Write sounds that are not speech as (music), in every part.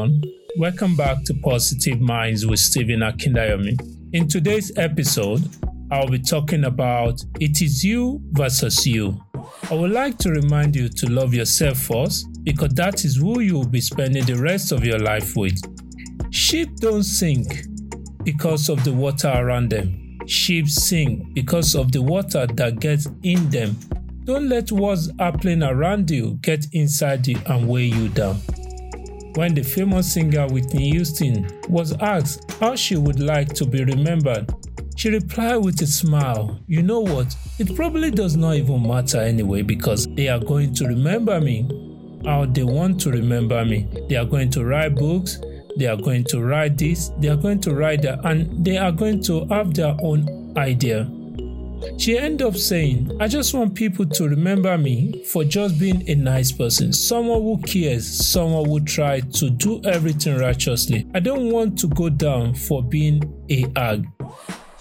everyone. Welcome back to Positive Minds with Stephen Akindayomi. In today's episode, I'll be talking about it is you versus you. I would like to remind you to love yourself first because that is who you will be spending the rest of your life with. Sheep don't sink because of the water around them. Sheep sink because of the water that gets in them. Don't let what's happening around you get inside you and weigh you down. When the famous singer Whitney Houston was asked how she would like to be remembered, she replied with a smile, You know what? It probably does not even matter anyway because they are going to remember me how they want to remember me. They are going to write books, they are going to write this, they are going to write that, and they are going to have their own idea. She ended up saying, I just want people to remember me for just being a nice person, someone who cares, someone who tried to do everything righteously. I don't want to go down for being a hag.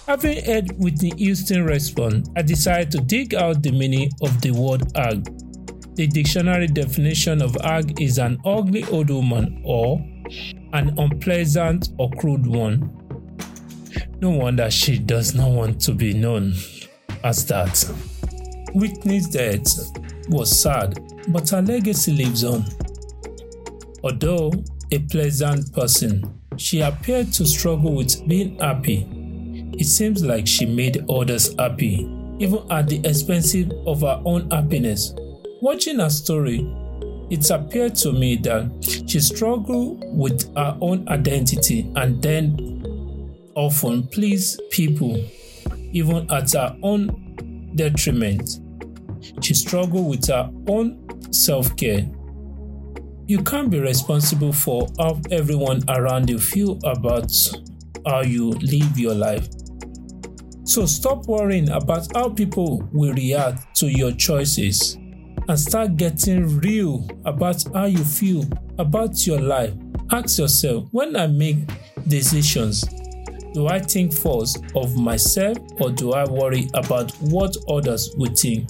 Having heard Whitney Houston respond, I decided to dig out the meaning of the word hag. The dictionary definition of hag is an ugly old woman or an unpleasant or crude one. No wonder she does not want to be known as that. Whitney's death was sad, but her legacy lives on. Although a pleasant person, she appeared to struggle with being happy. It seems like she made others happy, even at the expense of her own happiness. Watching her story, it appeared to me that she struggled with her own identity and then often pleased people, even at her own detriment. She struggled with her own self care. You can't be responsible for how everyone around you feel about how you live your life. So stop worrying about how people will react to your choices and start getting real about how you feel about your life. Ask yourself when I make decisions, do I think first of myself or do I worry about what others will think?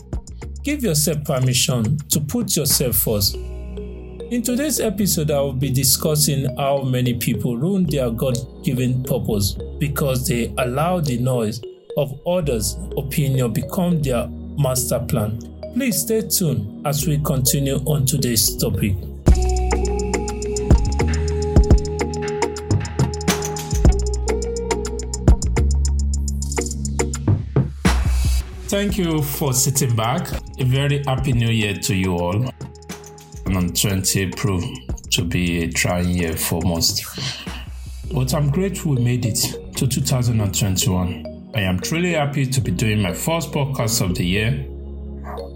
Give yourself permission to put yourself first. In today's episode, I will be discussing how many people ruin their God given purpose because they allow the noise of others' opinion become their master plan. Please stay tuned as we continue on today's topic. Thank you for sitting back. A very happy new year to you all. And on 20 April to be a trying year for most. But I'm grateful we made it to 2021. I am truly happy to be doing my first podcast of the year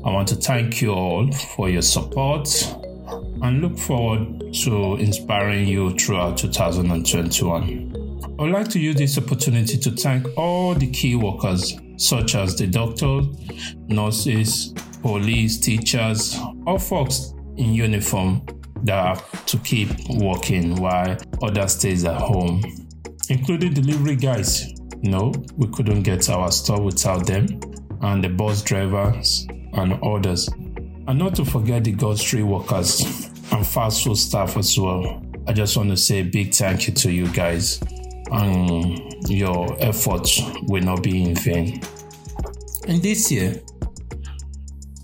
I want to thank you all for your support and look forward to inspiring you throughout 2021. I would like to use this opportunity to thank all the key workers, such as the doctors, nurses, police, teachers, or folks in uniform that have to keep working while others stays at home, including delivery guys. No, we couldn't get our store without them, and the bus drivers, and others. And not to forget the grocery workers and fast food staff as well. I just want to say a big thank you to you guys. And your efforts will not be in vain. And this year,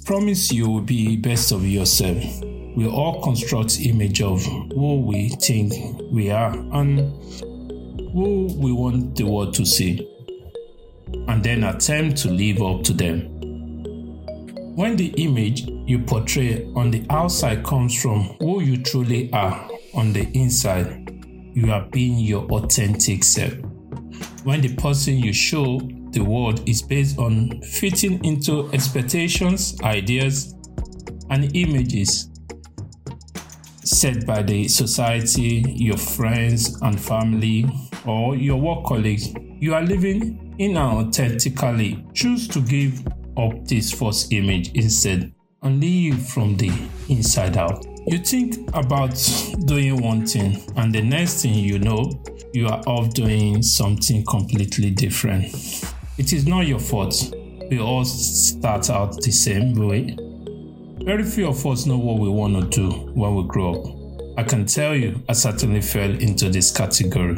promise you will be best of yourself. We all construct image of who we think we are and who we want the world to see, and then attempt to live up to them. When the image you portray on the outside comes from who you truly are on the inside, you are being your authentic self. When the person you show the world is based on fitting into expectations, ideas, and images set by the society, your friends and family, or your work colleagues, you are living inauthentically. Choose to give up this false image instead and from the inside out. You think about doing one thing, and the next thing you know, you are off doing something completely different. It is not your fault. We all start out the same way. Very few of us know what we want to do when we grow up. I can tell you, I certainly fell into this category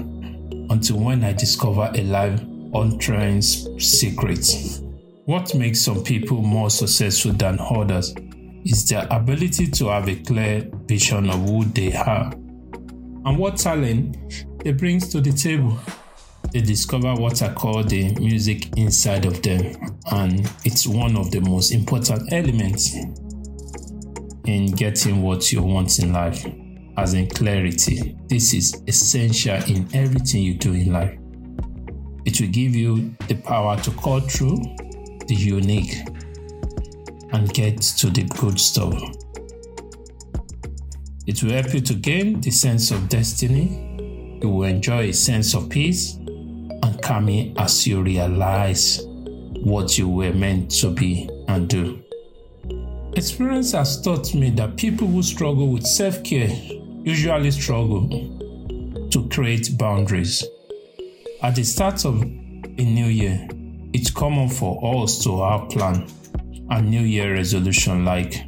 until when I discovered a life untrained secret. What makes some people more successful than others is their ability to have a clear vision of who they are and what talent they bring to the table. They discover what I call the music inside of them, and it's one of the most important elements in getting what you want in life, as in clarity. This is essential in everything you do in life. It will give you the power to cut through unique and get to the good stuff. It will help you to gain the sense of destiny. You will enjoy a sense of peace and calming as you realize what you were meant to be and do. Experience has taught me that people who struggle with self care usually struggle to create boundaries. At the start of a new year, it's common for us to have plan a new year resolution like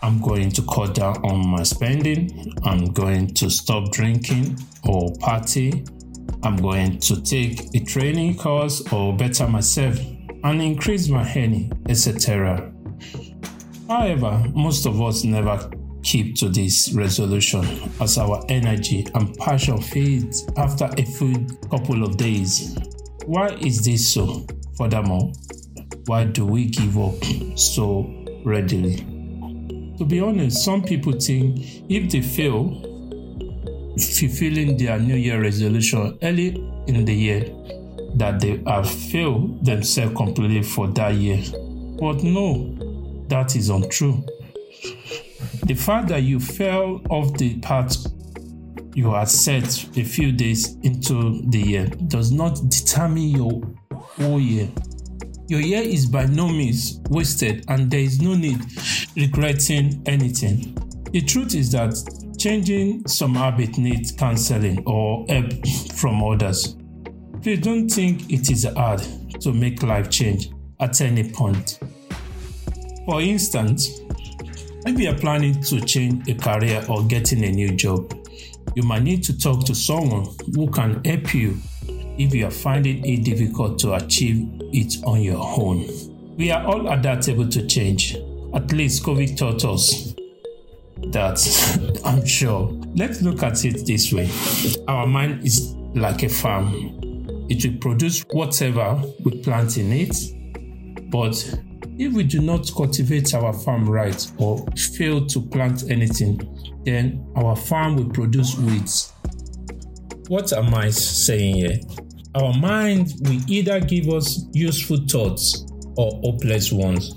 I'm going to cut down on my spending, I'm going to stop drinking or party, I'm going to take a training course or better myself and increase my earning, etc. However, most of us never keep to this resolution as our energy and passion fades after a few couple of days. Why is this so? Furthermore, why do we give up so readily? To be honest, some people think if they fail fulfilling their New Year resolution early in the year, that they have failed themselves completely for that year. But no, that is untrue. The fact that you fell off the path you had set a few days into the year does not determine your whole year. Your year is by no means wasted and there is no need regretting anything. The truth is that changing some habit needs counseling or help from others. Please don't think it is hard to make life change at any point. For instance, if you are planning to change a career or getting a new job, you might need to talk to someone who can help you if you are finding it difficult to achieve it on your own. We are all adaptable to change. At least COVID taught us that, (laughs) I'm sure. Let's look at it this way our mind is like a farm, it will produce whatever we plant in it, but if we do not cultivate our farm right or fail to plant anything, then our farm will produce weeds. What am I saying here? Our mind will either give us useful thoughts or hopeless ones.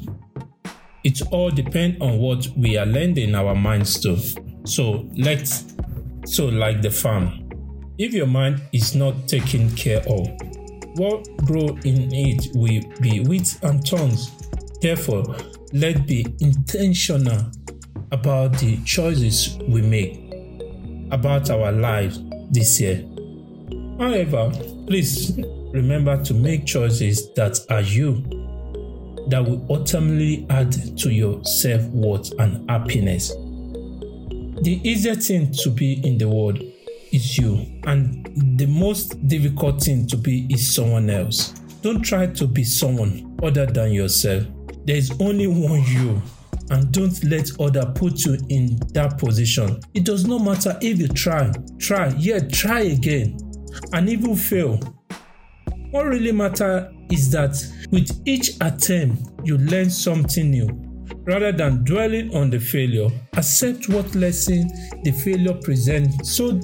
It all depends on what we are lending our minds to. So let's so like the farm. If your mind is not taken care of, what grow in it will be weeds and thorns. Therefore, let's be intentional about the choices we make about our lives this year. However, please remember to make choices that are you, that will ultimately add to your self worth and happiness. The easiest thing to be in the world is you, and the most difficult thing to be is someone else. Don't try to be someone other than yourself. There is only one you, and don't let other put you in that position. It does not matter if you try, try, yeah, try again, and even fail. What really matters is that with each attempt, you learn something new. Rather than dwelling on the failure, accept what lesson the failure presents so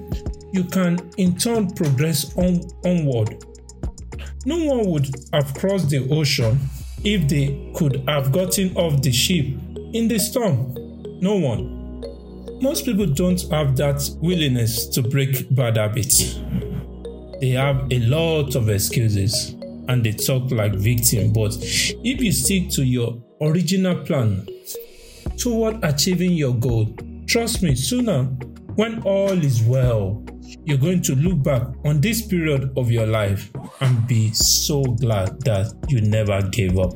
you can in turn progress on, onward. No one would have crossed the ocean if they could have gotten off the ship in the storm. No one. Most people don't have that willingness to break bad habits. They have a lot of excuses and they talk like victim. But if you stick to your original plan toward achieving your goal, trust me, sooner when all is well, you're going to look back on this period of your life and be so glad that you never gave up.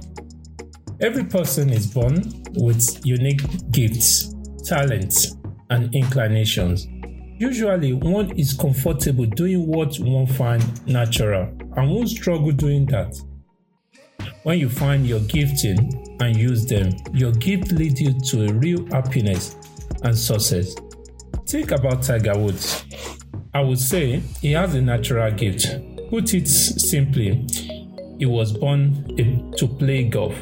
Every person is born with unique gifts, talents, and inclinations. Usually, one is comfortable doing what one finds natural and won't struggle doing that. When you find your gifting and use them, your gift leads you to a real happiness and success. Think about Tiger Woods. I would say he has a natural gift. Put it simply, he was born to play golf.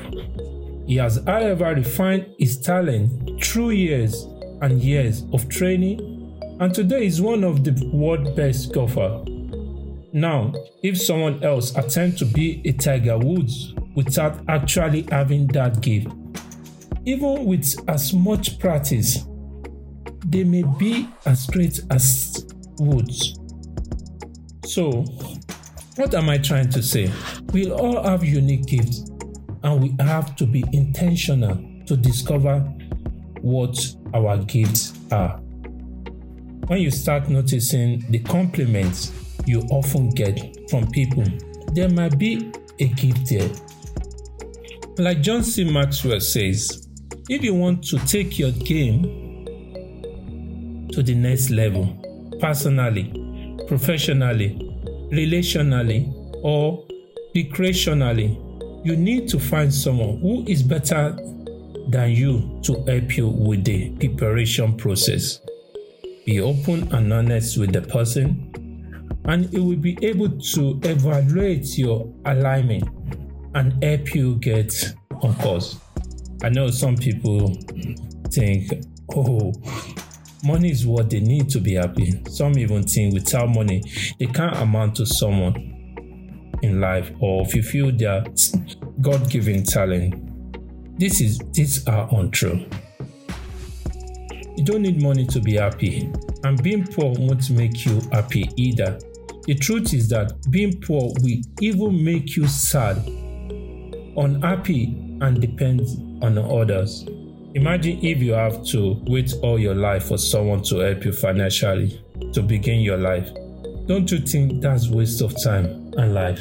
He has, however, refined his talent through years and years of training and today is one of the world's best golfer. Now, if someone else attempts to be a Tiger Woods without actually having that gift, even with as much practice, they may be as great as Woods. So, what am I trying to say? We all have unique gifts, and we have to be intentional to discover what our gifts are when you start noticing the compliments you often get from people, there might be a gift there. Like John C. Maxwell says, if you want to take your game to the next level, personally, professionally, relationally, or recreationally, you need to find someone who is better than you to help you with the preparation process. Be open and honest with the person, and it will be able to evaluate your alignment and help you get on course. I know some people think, oh, money is what they need to be happy. Some even think without money, they can't amount to someone in life or fulfill their God given talent. This is these are untrue. You don't need money to be happy, and being poor won't make you happy either. The truth is that being poor will even make you sad, unhappy, and depend on others. Imagine if you have to wait all your life for someone to help you financially to begin your life. Don't you think that's waste of time and life?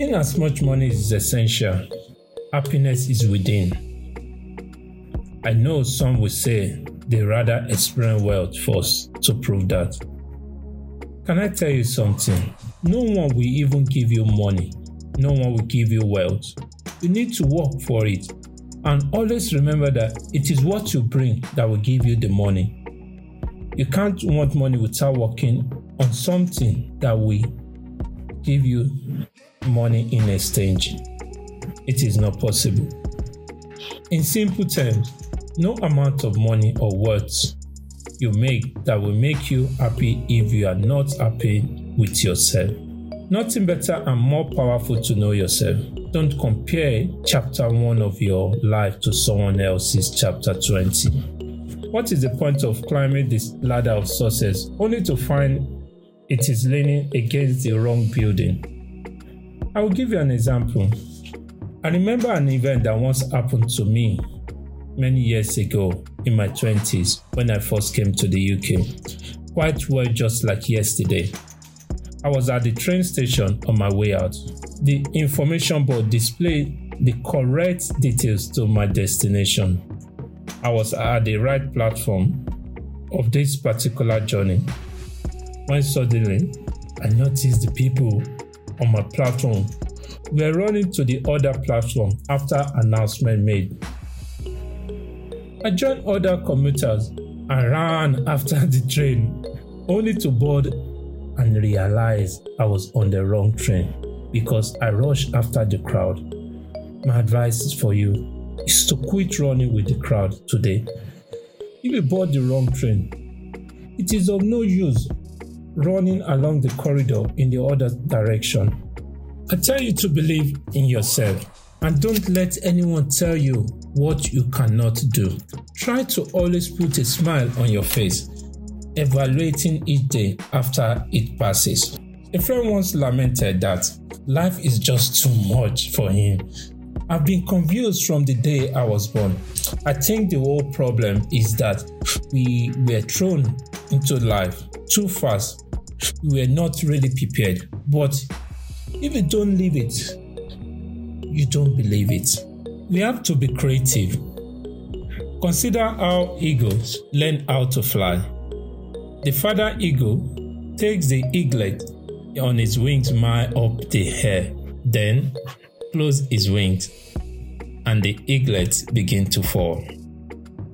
In as much money is essential, happiness is within. I know some will say they rather experience wealth first to prove that. Can I tell you something? No one will even give you money, no one will give you wealth. You need to work for it. And always remember that it is what you bring that will give you the money. You can't want money without working on something that will give you money in exchange. It is not possible. In simple terms, no amount of money or words you make that will make you happy if you are not happy with yourself. Nothing better and more powerful to know yourself. Don't compare chapter 1 of your life to someone else's chapter 20. What is the point of climbing this ladder of success only to find it is leaning against the wrong building? I will give you an example. I remember an event that once happened to me many years ago in my 20s when I first came to the UK, quite well just like yesterday. I was at the train station on my way out. The information board displayed the correct details to my destination. I was at the right platform of this particular journey when suddenly I noticed the people on my platform were running to the other platform after announcement made I joined other commuters and ran after (laughs) the train, only to board and realize I was on the wrong train because I rushed after the crowd. My advice for you is to quit running with the crowd today. If you board the wrong train, it is of no use running along the corridor in the other direction. I tell you to believe in yourself and don't let anyone tell you what you cannot do. Try to always put a smile on your face, evaluating each day after it passes. A friend once lamented that life is just too much for him. I've been confused from the day I was born. I think the whole problem is that we were thrown into life too fast. We were not really prepared. But if you don't leave it, you don't believe it. We have to be creative. Consider how eagles learn how to fly. The father eagle takes the eaglet on his wings mile up the air, then close his wings, and the eaglets begin to fall.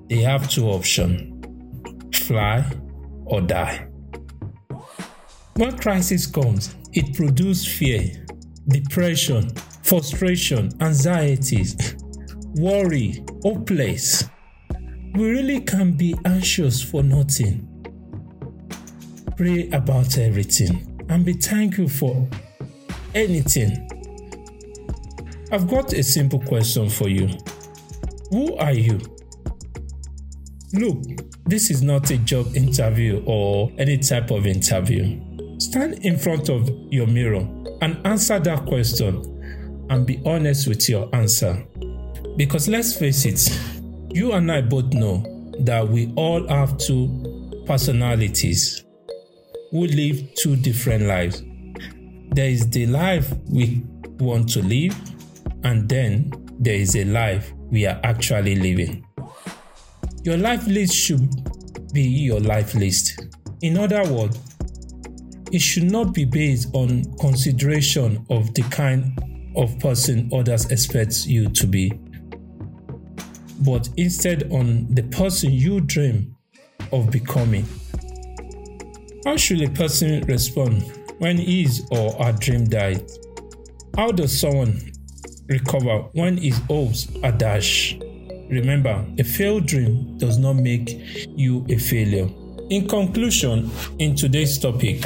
They have two options fly or die. When crisis comes, it produces fear, depression, frustration, anxieties, worry, hopeless. We really can be anxious for nothing. Pray about everything and be thankful for anything. I've got a simple question for you. Who are you? Look, this is not a job interview or any type of interview. Stand in front of your mirror and answer that question and be honest with your answer. Because let's face it, you and I both know that we all have two personalities who live two different lives. There is the life we want to live, and then there is a life we are actually living. Your life list should be your life list. In other words, it should not be based on consideration of the kind of person others expect you to be, but instead on the person you dream of becoming. How should a person respond when his or her dream dies? How does someone recover when his hopes are dashed? Remember, a failed dream does not make you a failure. In conclusion, in today's topic,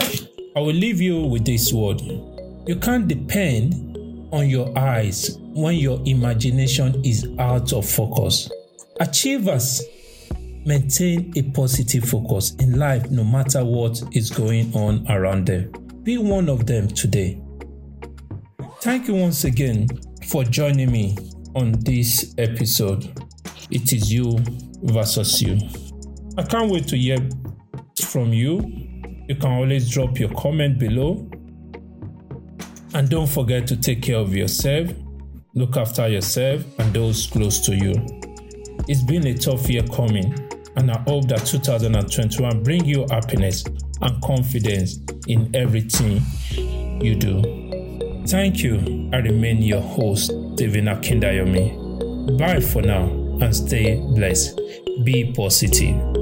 I will leave you with this word. You can't depend on your eyes when your imagination is out of focus. Achievers maintain a positive focus in life no matter what is going on around them. Be one of them today. Thank you once again for joining me on this episode. It is you versus you. I can't wait to hear from you you can always drop your comment below. And don't forget to take care of yourself, look after yourself and those close to you. It's been a tough year coming, and I hope that 2021 bring you happiness and confidence in everything you do. Thank you. I remain your host, Devin Akindayomi. Bye for now and stay blessed. Be positive.